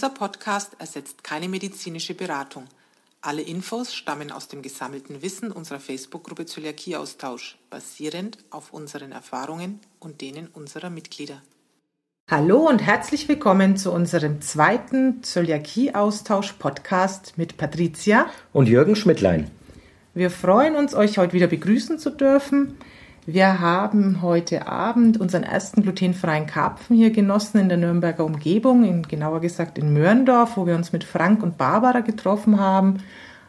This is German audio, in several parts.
Dieser Podcast ersetzt keine medizinische Beratung. Alle Infos stammen aus dem gesammelten Wissen unserer Facebook-Gruppe Zöliakieaustausch, basierend auf unseren Erfahrungen und denen unserer Mitglieder. Hallo und herzlich willkommen zu unserem zweiten Zöliakie-Austausch-Podcast mit Patricia und Jürgen Schmidtlein. Wir freuen uns, euch heute wieder begrüßen zu dürfen. Wir haben heute Abend unseren ersten glutenfreien Karpfen hier genossen in der Nürnberger Umgebung, in, genauer gesagt in Mörndorf, wo wir uns mit Frank und Barbara getroffen haben,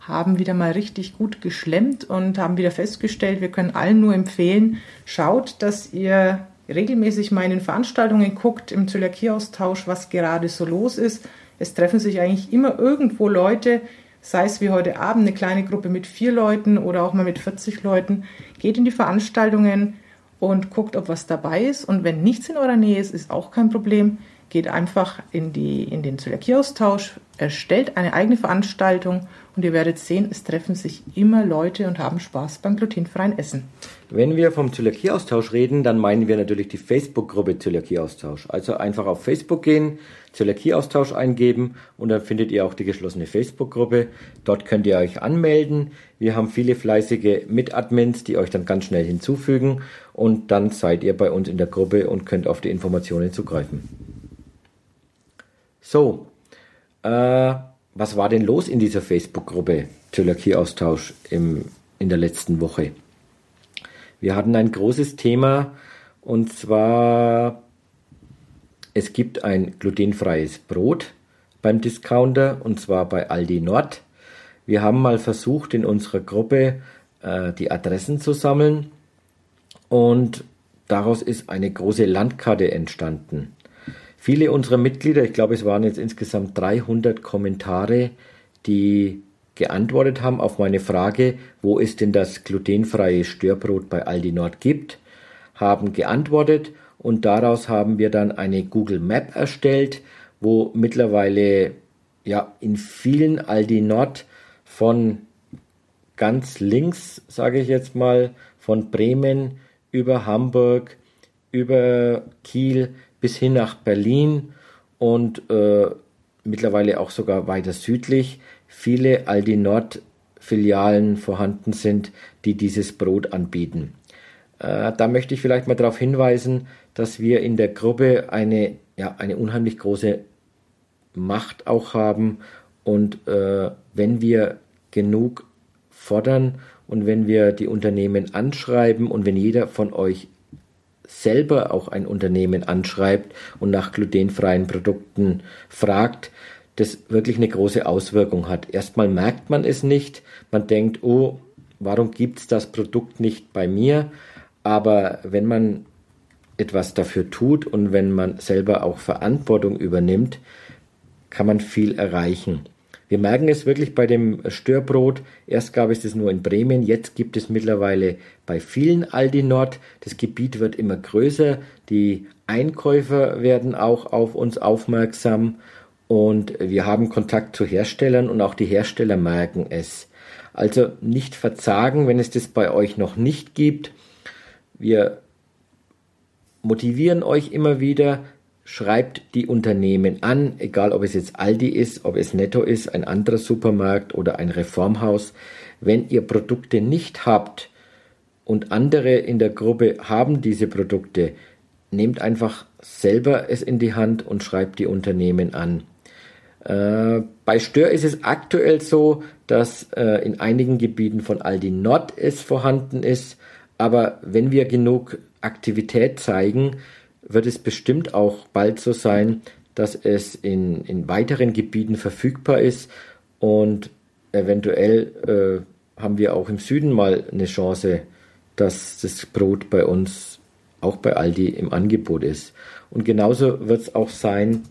haben wieder mal richtig gut geschlemmt und haben wieder festgestellt, wir können allen nur empfehlen, schaut, dass ihr regelmäßig mal in den Veranstaltungen guckt, im Zöliakieaustausch, was gerade so los ist. Es treffen sich eigentlich immer irgendwo Leute, sei es wie heute Abend eine kleine Gruppe mit vier Leuten oder auch mal mit 40 Leuten, geht in die Veranstaltungen und guckt, ob was dabei ist. Und wenn nichts in eurer Nähe ist, ist auch kein Problem. Geht einfach in, die, in den Zöliakieaustausch, erstellt eine eigene Veranstaltung und ihr werdet sehen, es treffen sich immer Leute und haben Spaß beim glutenfreien Essen. Wenn wir vom Zöliakieaustausch reden, dann meinen wir natürlich die Facebook-Gruppe Zöliakieaustausch. Also einfach auf Facebook gehen, Zöliakieaustausch eingeben und dann findet ihr auch die geschlossene Facebook-Gruppe. Dort könnt ihr euch anmelden. Wir haben viele fleißige Mitadmins, die euch dann ganz schnell hinzufügen und dann seid ihr bei uns in der Gruppe und könnt auf die Informationen zugreifen. So, äh, was war denn los in dieser Facebook-Gruppe Zöliakieaustausch in der letzten Woche? Wir hatten ein großes Thema und zwar es gibt ein glutenfreies Brot beim Discounter und zwar bei Aldi Nord. Wir haben mal versucht in unserer Gruppe äh, die Adressen zu sammeln und daraus ist eine große Landkarte entstanden. Viele unserer Mitglieder, ich glaube es waren jetzt insgesamt 300 Kommentare, die geantwortet haben auf meine Frage, wo es denn das glutenfreie Störbrot bei Aldi Nord gibt, haben geantwortet. Und daraus haben wir dann eine Google Map erstellt, wo mittlerweile ja in vielen Aldi Nord von ganz links, sage ich jetzt mal, von Bremen über Hamburg, über Kiel bis hin nach Berlin und äh, mittlerweile auch sogar weiter südlich viele Aldi Nord Filialen vorhanden sind, die dieses Brot anbieten. Äh, da möchte ich vielleicht mal darauf hinweisen, dass wir in der Gruppe eine, ja, eine unheimlich große Macht auch haben. Und äh, wenn wir genug fordern und wenn wir die Unternehmen anschreiben und wenn jeder von euch selber auch ein Unternehmen anschreibt und nach glutenfreien Produkten fragt, das wirklich eine große Auswirkung hat. Erstmal merkt man es nicht, man denkt, oh, warum gibt es das Produkt nicht bei mir? Aber wenn man etwas dafür tut und wenn man selber auch Verantwortung übernimmt, kann man viel erreichen. Wir merken es wirklich bei dem Störbrot. Erst gab es das nur in Bremen, jetzt gibt es mittlerweile bei vielen Aldi Nord. Das Gebiet wird immer größer. Die Einkäufer werden auch auf uns aufmerksam und wir haben Kontakt zu Herstellern und auch die Hersteller merken es. Also nicht verzagen, wenn es das bei euch noch nicht gibt. Wir motivieren euch immer wieder, schreibt die Unternehmen an, egal ob es jetzt Aldi ist, ob es Netto ist, ein anderer Supermarkt oder ein Reformhaus. Wenn ihr Produkte nicht habt und andere in der Gruppe haben diese Produkte, nehmt einfach selber es in die Hand und schreibt die Unternehmen an. Äh, bei Stör ist es aktuell so, dass äh, in einigen Gebieten von Aldi Nord es vorhanden ist aber wenn wir genug Aktivität zeigen, wird es bestimmt auch bald so sein, dass es in, in weiteren Gebieten verfügbar ist und eventuell äh, haben wir auch im Süden mal eine Chance, dass das Brot bei uns auch bei Aldi im Angebot ist. Und genauso wird es auch sein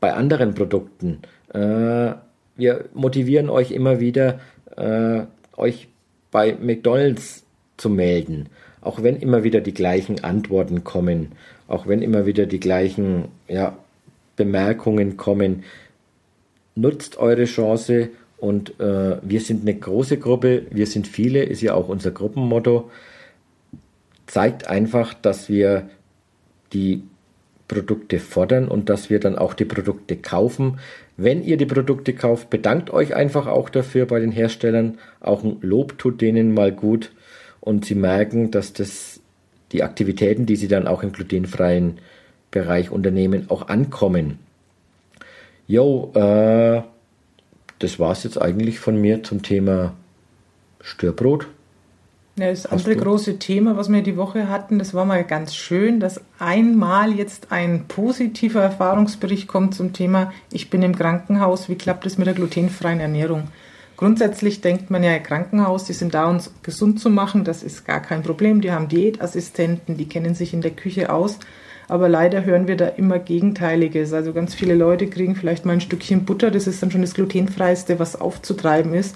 bei anderen Produkten. Äh, wir motivieren euch immer wieder, äh, euch bei McDonald's zu melden. Auch wenn immer wieder die gleichen Antworten kommen, auch wenn immer wieder die gleichen ja, Bemerkungen kommen, nutzt eure Chance und äh, wir sind eine große Gruppe, wir sind viele, ist ja auch unser Gruppenmotto. Zeigt einfach, dass wir die Produkte fordern und dass wir dann auch die Produkte kaufen. Wenn ihr die Produkte kauft, bedankt euch einfach auch dafür bei den Herstellern. Auch ein Lob tut denen mal gut und sie merken, dass das die Aktivitäten, die sie dann auch im glutenfreien Bereich unternehmen, auch ankommen. Jo, äh, das war es jetzt eigentlich von mir zum Thema Störbrot. Ja, das andere große Thema, was wir die Woche hatten, das war mal ganz schön, dass einmal jetzt ein positiver Erfahrungsbericht kommt zum Thema, ich bin im Krankenhaus, wie klappt es mit der glutenfreien Ernährung? Grundsätzlich denkt man ja, Krankenhaus, die sind da, uns gesund zu machen, das ist gar kein Problem. Die haben Diätassistenten, die kennen sich in der Küche aus. Aber leider hören wir da immer Gegenteiliges. Also ganz viele Leute kriegen vielleicht mal ein Stückchen Butter, das ist dann schon das glutenfreiste, was aufzutreiben ist.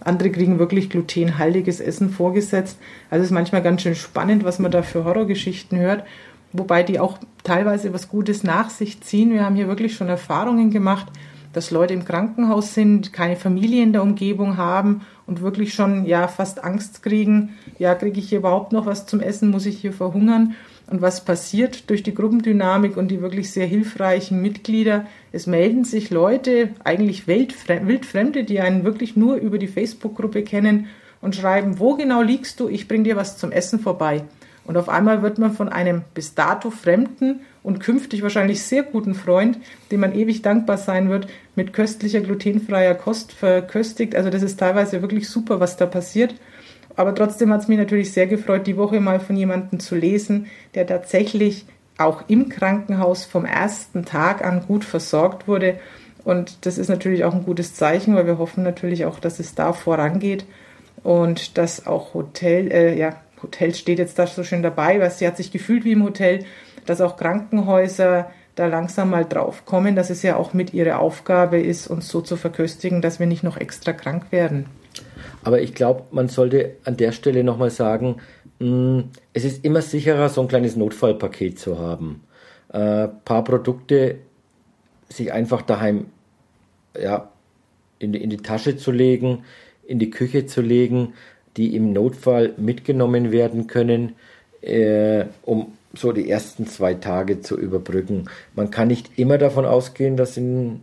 Andere kriegen wirklich glutenhaltiges Essen vorgesetzt. Also es ist manchmal ganz schön spannend, was man da für Horrorgeschichten hört. Wobei die auch teilweise was Gutes nach sich ziehen. Wir haben hier wirklich schon Erfahrungen gemacht, dass Leute im Krankenhaus sind, keine Familie in der Umgebung haben und wirklich schon ja fast Angst kriegen. Ja, kriege ich hier überhaupt noch was zum Essen? Muss ich hier verhungern? Und was passiert durch die Gruppendynamik und die wirklich sehr hilfreichen Mitglieder? Es melden sich Leute, eigentlich Wildfremde, die einen wirklich nur über die Facebook-Gruppe kennen und schreiben, wo genau liegst du? Ich bring dir was zum Essen vorbei. Und auf einmal wird man von einem bis dato fremden und künftig wahrscheinlich sehr guten Freund, dem man ewig dankbar sein wird, mit köstlicher glutenfreier Kost verköstigt. Also das ist teilweise wirklich super, was da passiert. Aber trotzdem hat es mich natürlich sehr gefreut, die Woche mal von jemandem zu lesen, der tatsächlich auch im Krankenhaus vom ersten Tag an gut versorgt wurde. Und das ist natürlich auch ein gutes Zeichen, weil wir hoffen natürlich auch, dass es da vorangeht und dass auch Hotel, äh, ja, Hotel steht jetzt da so schön dabei, weil sie hat sich gefühlt wie im Hotel, dass auch Krankenhäuser da langsam mal drauf kommen, dass es ja auch mit ihrer Aufgabe ist, uns so zu verköstigen, dass wir nicht noch extra krank werden. Aber ich glaube, man sollte an der Stelle nochmal sagen, mh, mm, es ist immer sicherer, so ein kleines Notfallpaket zu haben. Ein äh, paar Produkte sich einfach daheim ja, in, die, in die Tasche zu legen, in die Küche zu legen, die im Notfall mitgenommen werden können, äh, um so die ersten zwei Tage zu überbrücken. Man kann nicht immer davon ausgehen, dass in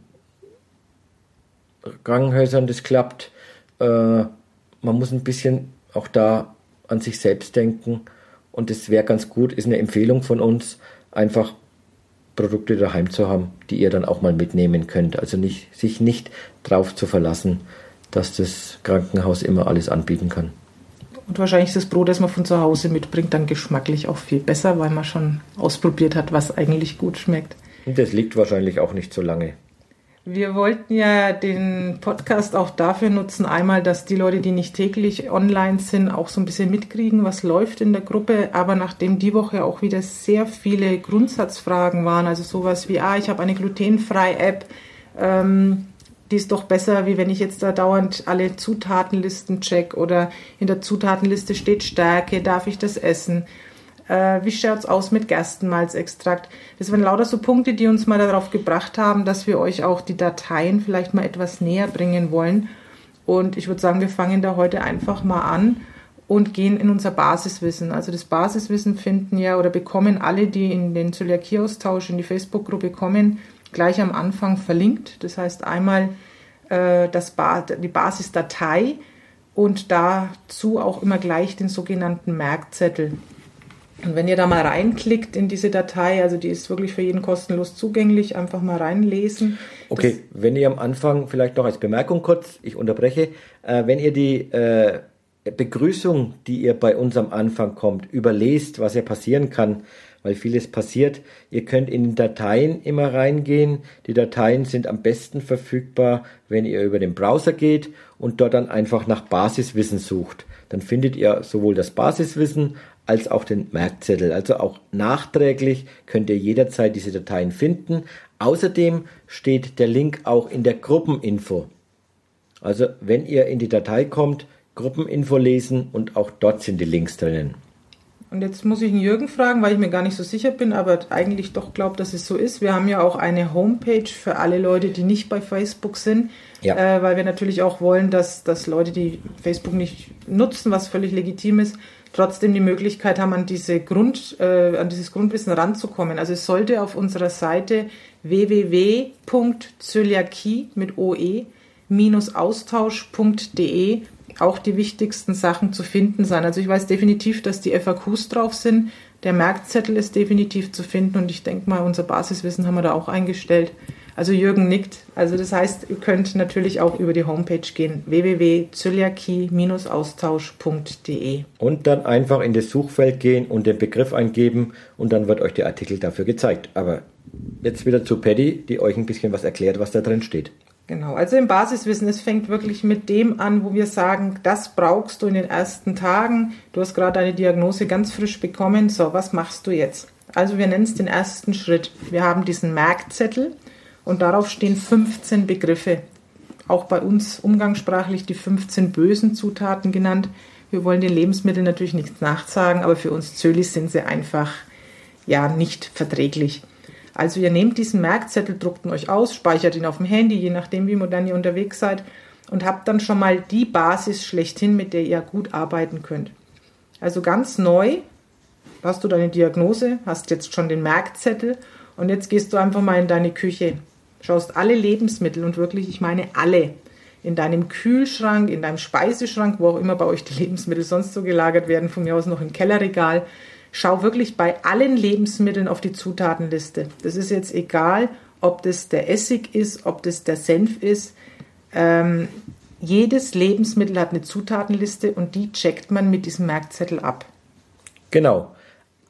Krankenhäusern das klappt. Äh, man muss ein bisschen auch da an sich selbst denken. Und es wäre ganz gut, ist eine Empfehlung von uns, einfach Produkte daheim zu haben, die ihr dann auch mal mitnehmen könnt. Also nicht, sich nicht darauf zu verlassen, dass das Krankenhaus immer alles anbieten kann. Und wahrscheinlich ist das Brot, das man von zu Hause mitbringt, dann geschmacklich auch viel besser, weil man schon ausprobiert hat, was eigentlich gut schmeckt. Und das liegt wahrscheinlich auch nicht so lange. Wir wollten ja den Podcast auch dafür nutzen, einmal, dass die Leute, die nicht täglich online sind, auch so ein bisschen mitkriegen, was läuft in der Gruppe. Aber nachdem die Woche auch wieder sehr viele Grundsatzfragen waren, also sowas wie, ah, ich habe eine glutenfreie App, ähm, die ist doch besser, wie wenn ich jetzt da dauernd alle Zutatenlisten check oder in der Zutatenliste steht Stärke, darf ich das essen? Äh, wie schaut's aus mit Gerstenmalzextrakt? Das waren lauter so Punkte, die uns mal darauf gebracht haben, dass wir euch auch die Dateien vielleicht mal etwas näher bringen wollen. Und ich würde sagen, wir fangen da heute einfach mal an und gehen in unser Basiswissen. Also das Basiswissen finden ja oder bekommen alle, die in den Zöliakie-Austausch in die Facebook-Gruppe kommen, gleich am Anfang verlinkt. Das heißt einmal äh, das ba die Basisdatei und dazu auch immer gleich den sogenannten Merkzettel. Und wenn ihr da mal reinklickt in diese Datei, also die ist wirklich für jeden kostenlos zugänglich, einfach mal reinlesen. Okay, wenn ihr am Anfang vielleicht noch als Bemerkung kurz, ich unterbreche, äh, wenn ihr die äh, Begrüßung, die ihr bei uns am Anfang kommt, überlest, was ja passieren kann, weil vieles passiert. Ihr könnt in Dateien immer reingehen. Die Dateien sind am besten verfügbar, wenn ihr über den Browser geht und dort dann einfach nach Basiswissen sucht. Dann findet ihr sowohl das Basiswissen als auch den Merkzettel. Also auch nachträglich könnt ihr jederzeit diese Dateien finden. Außerdem steht der Link auch in der Gruppeninfo. Also wenn ihr in die Datei kommt, Gruppeninfo lesen und auch dort sind die Links drinnen. Und jetzt muss ich den Jürgen fragen, weil ich mir gar nicht so sicher bin, aber eigentlich doch glaube, dass es so ist. Wir haben ja auch eine Homepage für alle Leute, die nicht bei Facebook sind, ja. äh, weil wir natürlich auch wollen, dass, dass Leute, die Facebook nicht nutzen, was völlig legitim ist, trotzdem die Möglichkeit haben, an, diese Grund, äh, an dieses Grundwissen ranzukommen. Also es sollte auf unserer Seite www.zöliakie mit oe-austausch.de auch die wichtigsten Sachen zu finden sein. Also ich weiß definitiv, dass die FAQs drauf sind. Der Merkzettel ist definitiv zu finden und ich denke mal, unser Basiswissen haben wir da auch eingestellt. Also Jürgen nickt. Also das heißt, ihr könnt natürlich auch über die Homepage gehen, www.zöliakie-austausch.de. Und dann einfach in das Suchfeld gehen und den Begriff eingeben und dann wird euch der Artikel dafür gezeigt. Aber jetzt wieder zu Paddy, die euch ein bisschen was erklärt, was da drin steht. Genau, also im Basiswissen, es fängt wirklich mit dem an, wo wir sagen, das brauchst du in den ersten Tagen. Du hast gerade eine Diagnose ganz frisch bekommen. So, was machst du jetzt? Also wir nennen es den ersten Schritt. Wir haben diesen Merkzettel und darauf stehen 15 Begriffe. Auch bei uns umgangssprachlich die 15 bösen Zutaten genannt. Wir wollen den Lebensmitteln natürlich nichts nachsagen, aber für uns Zölis sind sie einfach ja nicht verträglich. Also ihr nehmt diesen Merkzettel, druckt ihn euch aus, speichert ihn auf dem Handy, je nachdem, wie modern ihr unterwegs seid, und habt dann schon mal die Basis schlechthin, mit der ihr gut arbeiten könnt. Also ganz neu hast du deine Diagnose, hast jetzt schon den Merkzettel und jetzt gehst du einfach mal in deine Küche, schaust alle Lebensmittel und wirklich, ich meine alle, in deinem Kühlschrank, in deinem Speiseschrank, wo auch immer bei euch die Lebensmittel sonst so gelagert werden, von mir aus noch im Kellerregal, schau wirklich bei allen Lebensmitteln auf die Zutatenliste. Das ist jetzt egal, ob das der Essig ist, ob das der Senf ist. Ähm, jedes Lebensmittel hat eine Zutatenliste und die checkt man mit diesem Merkzettel ab. Genau.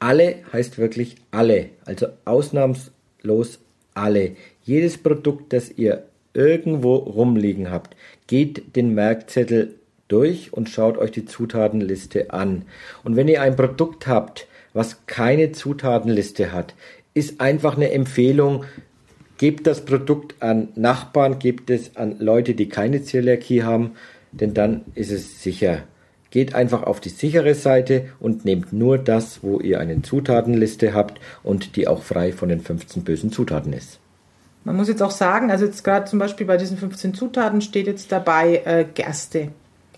Alle heißt wirklich alle. Also ausnahmslos alle. Jedes Produkt, das ihr irgendwo rumliegen habt, geht den Merkzettel durch und schaut euch die Zutatenliste an. Und wenn ihr ein Produkt habt, was keine Zutatenliste hat, ist einfach eine Empfehlung. Gebt das Produkt an Nachbarn, gebt es an Leute, die keine Zöliakie haben, denn dann ist es sicher. Geht einfach auf die sichere Seite und nehmt nur das, wo ihr eine Zutatenliste habt und die auch frei von den 15 bösen Zutaten ist. Man muss jetzt auch sagen, also jetzt gerade zum Beispiel bei diesen 15 Zutaten steht jetzt dabei äh, Gerste.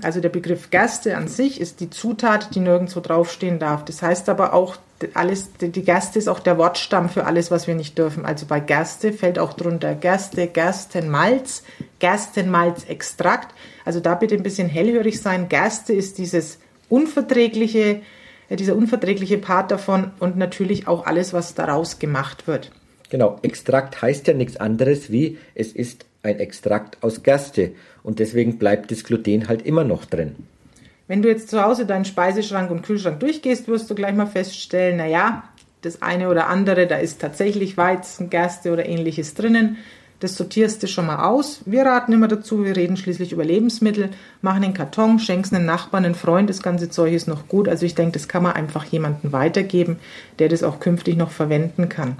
Also der Begriff Gerste an sich ist die Zutat, die nirgendwo draufstehen darf. Das heißt aber auch, alles, die Gerste ist auch der Wortstamm für alles, was wir nicht dürfen. Also bei Gerste fällt auch drunter Gerste, Gerstenmalz, Gerstenmalzextrakt. Also da bitte ein bisschen hellhörig sein. Gerste ist dieses unverträgliche, äh, dieser unverträgliche Part davon und natürlich auch alles, was daraus gemacht wird. Genau, Extrakt heißt ja nichts anderes wie es ist ein Extrakt aus Gerste und deswegen bleibt das Gluten halt immer noch drin. Wenn du jetzt zu Hause deinen Speiseschrank und Kühlschrank durchgehst, wirst du gleich mal feststellen, naja, das eine oder andere, da ist tatsächlich Weizen, Gerste oder ähnliches drinnen. Das sortierst du schon mal aus. Wir raten immer dazu, wir reden schließlich über Lebensmittel, machen einen Karton, schenkst einem Nachbarn, einen Freund, das ganze Zeug ist noch gut. Also ich denke, das kann man einfach jemandem weitergeben, der das auch künftig noch verwenden kann.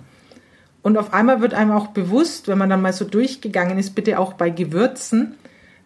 Und auf einmal wird einem auch bewusst, wenn man dann mal so durchgegangen ist, bitte auch bei Gewürzen,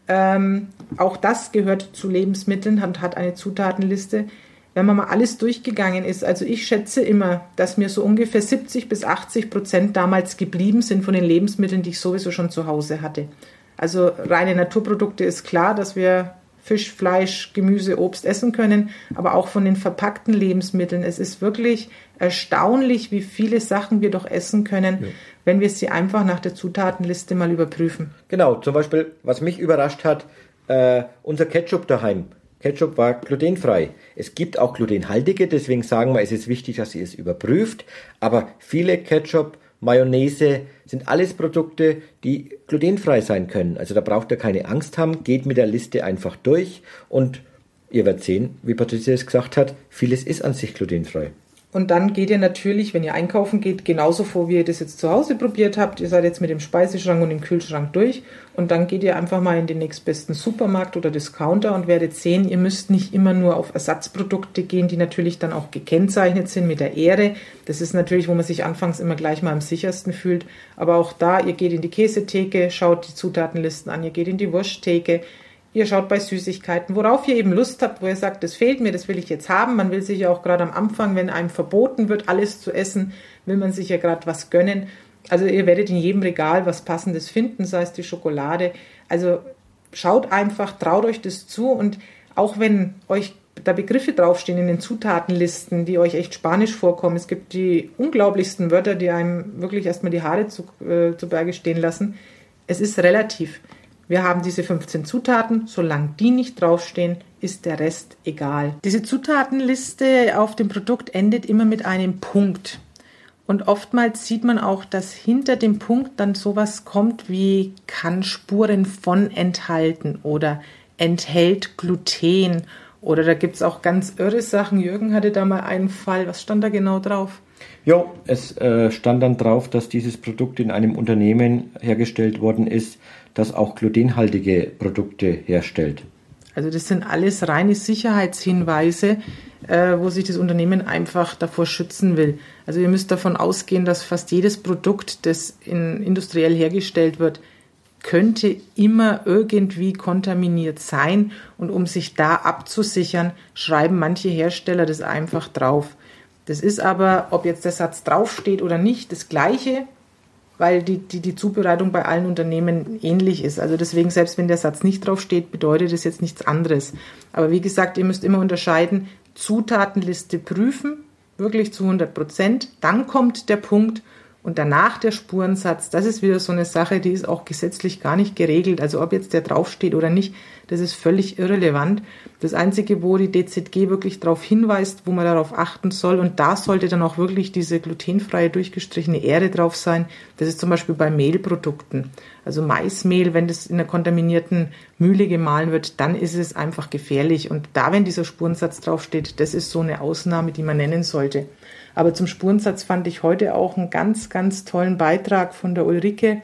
ähm, auch das gehört zu Lebensmitteln und hat eine Zutatenliste. Wenn man mal alles durchgegangen ist, also ich schätze immer, dass mir so ungefähr 70 bis 80 Prozent damals geblieben sind von den Lebensmitteln, die ich sowieso schon zu Hause hatte. Also reine Naturprodukte ist klar, dass wir Fisch, Fleisch, Gemüse, Obst essen können, aber auch von den verpackten Lebensmitteln. Es ist wirklich erstaunlich, wie viele Sachen wir doch essen können, ja. wenn wir sie einfach nach der Zutatenliste mal überprüfen. Genau, zum Beispiel, was mich überrascht hat, äh, unser Ketchup daheim. Ketchup war glutenfrei. Es gibt auch glutenhaltige, deswegen sagen wir, es ist wichtig, dass ihr es überprüft. Aber viele Ketchup Mayonnaise sind alles Produkte, die glutenfrei sein können. Also da braucht ihr keine Angst haben, geht mit der Liste einfach durch und ihr werdet sehen, wie Patricia es gesagt hat, vieles ist an sich glutenfrei. Und dann geht ihr natürlich, wenn ihr einkaufen geht, genauso vor, wie ihr das jetzt zu Hause probiert habt. Ihr seid jetzt mit dem Speiseschrank und dem Kühlschrank durch. Und dann geht ihr einfach mal in den nächstbesten Supermarkt oder Discounter und werdet sehen, ihr müsst nicht immer nur auf Ersatzprodukte gehen, die natürlich dann auch gekennzeichnet sind mit der Ehre. Das ist natürlich, wo man sich anfangs immer gleich mal am sichersten fühlt. Aber auch da, ihr geht in die Käsetheke, schaut die Zutatenlisten an, ihr geht in die Wursttheke, Ihr schaut bei Süßigkeiten, worauf ihr eben Lust habt, wo ihr sagt, das fehlt mir, das will ich jetzt haben. Man will sich ja auch gerade am Anfang, wenn einem verboten wird, alles zu essen, will man sich ja gerade was gönnen. Also ihr werdet in jedem Regal was Passendes finden, sei es die Schokolade. Also schaut einfach, traut euch das zu und auch wenn euch da Begriffe draufstehen in den Zutatenlisten, die euch echt spanisch vorkommen. Es gibt die unglaublichsten Wörter, die einem wirklich erstmal die Haare zu, äh, zu Berge stehen lassen. Es ist relativ. Wir haben diese 15 Zutaten, solange die nicht draufstehen, ist der Rest egal. Diese Zutatenliste auf dem Produkt endet immer mit einem Punkt. Und oftmals sieht man auch, dass hinter dem Punkt dann sowas kommt wie kann Spuren von enthalten oder enthält Gluten oder da gibt es auch ganz irre Sachen. Jürgen hatte da mal einen Fall. Was stand da genau drauf? Ja, es äh, stand dann drauf, dass dieses Produkt in einem Unternehmen hergestellt worden ist, das auch glutenhaltige Produkte herstellt. Also das sind alles reine Sicherheitshinweise, äh, wo sich das Unternehmen einfach davor schützen will. Also ihr müsst davon ausgehen, dass fast jedes Produkt, das in, industriell hergestellt wird, könnte immer irgendwie kontaminiert sein und um sich da abzusichern, schreiben manche Hersteller das einfach drauf. Das ist aber, ob jetzt der Satz draufsteht oder nicht, das gleiche, weil die, die, die Zubereitung bei allen Unternehmen ähnlich ist. Also deswegen, selbst wenn der Satz nicht draufsteht, bedeutet das jetzt nichts anderes. Aber wie gesagt, ihr müsst immer unterscheiden, Zutatenliste prüfen, wirklich zu 100 Prozent. Dann kommt der Punkt, und danach der Spurensatz, das ist wieder so eine Sache, die ist auch gesetzlich gar nicht geregelt. Also ob jetzt der draufsteht oder nicht, das ist völlig irrelevant. Das Einzige, wo die DZG wirklich darauf hinweist, wo man darauf achten soll, und da sollte dann auch wirklich diese glutenfreie durchgestrichene Erde drauf sein, das ist zum Beispiel bei Mehlprodukten. Also Maismehl, wenn das in einer kontaminierten Mühle gemahlen wird, dann ist es einfach gefährlich. Und da, wenn dieser Spurensatz draufsteht, das ist so eine Ausnahme, die man nennen sollte. Aber zum Spurensatz fand ich heute auch einen ganz, ganz tollen Beitrag von der Ulrike,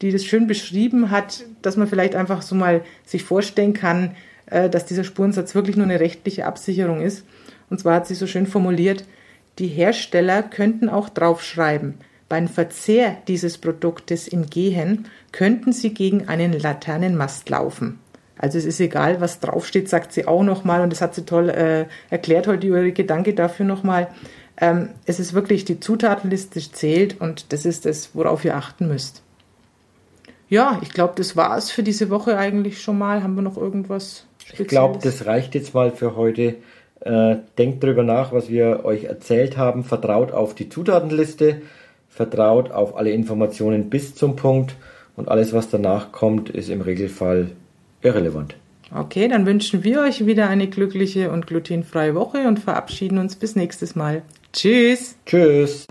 die das schön beschrieben hat, dass man vielleicht einfach so mal sich vorstellen kann, äh, dass dieser Spurensatz wirklich nur eine rechtliche Absicherung ist. Und zwar hat sie so schön formuliert, die Hersteller könnten auch draufschreiben, beim Verzehr dieses Produktes im Gehen könnten sie gegen einen Laternenmast laufen. Also es ist egal, was draufsteht, sagt sie auch nochmal und das hat sie toll äh, erklärt heute, Ulrike. Danke dafür nochmal. Ähm, es ist wirklich die Zutatenliste zählt und das ist das, worauf ihr achten müsst. Ja, ich glaube, das war es für diese Woche eigentlich schon mal. Haben wir noch irgendwas Spezielles? Ich glaube, das reicht jetzt mal für heute. Äh, denkt drüber nach, was wir euch erzählt haben. Vertraut auf die Zutatenliste, vertraut auf alle Informationen bis zum Punkt und alles, was danach kommt, ist im Regelfall irrelevant. Okay, dann wünschen wir euch wieder eine glückliche und glutenfreie Woche und verabschieden uns bis nächstes Mal. Tschüss. Tschüss.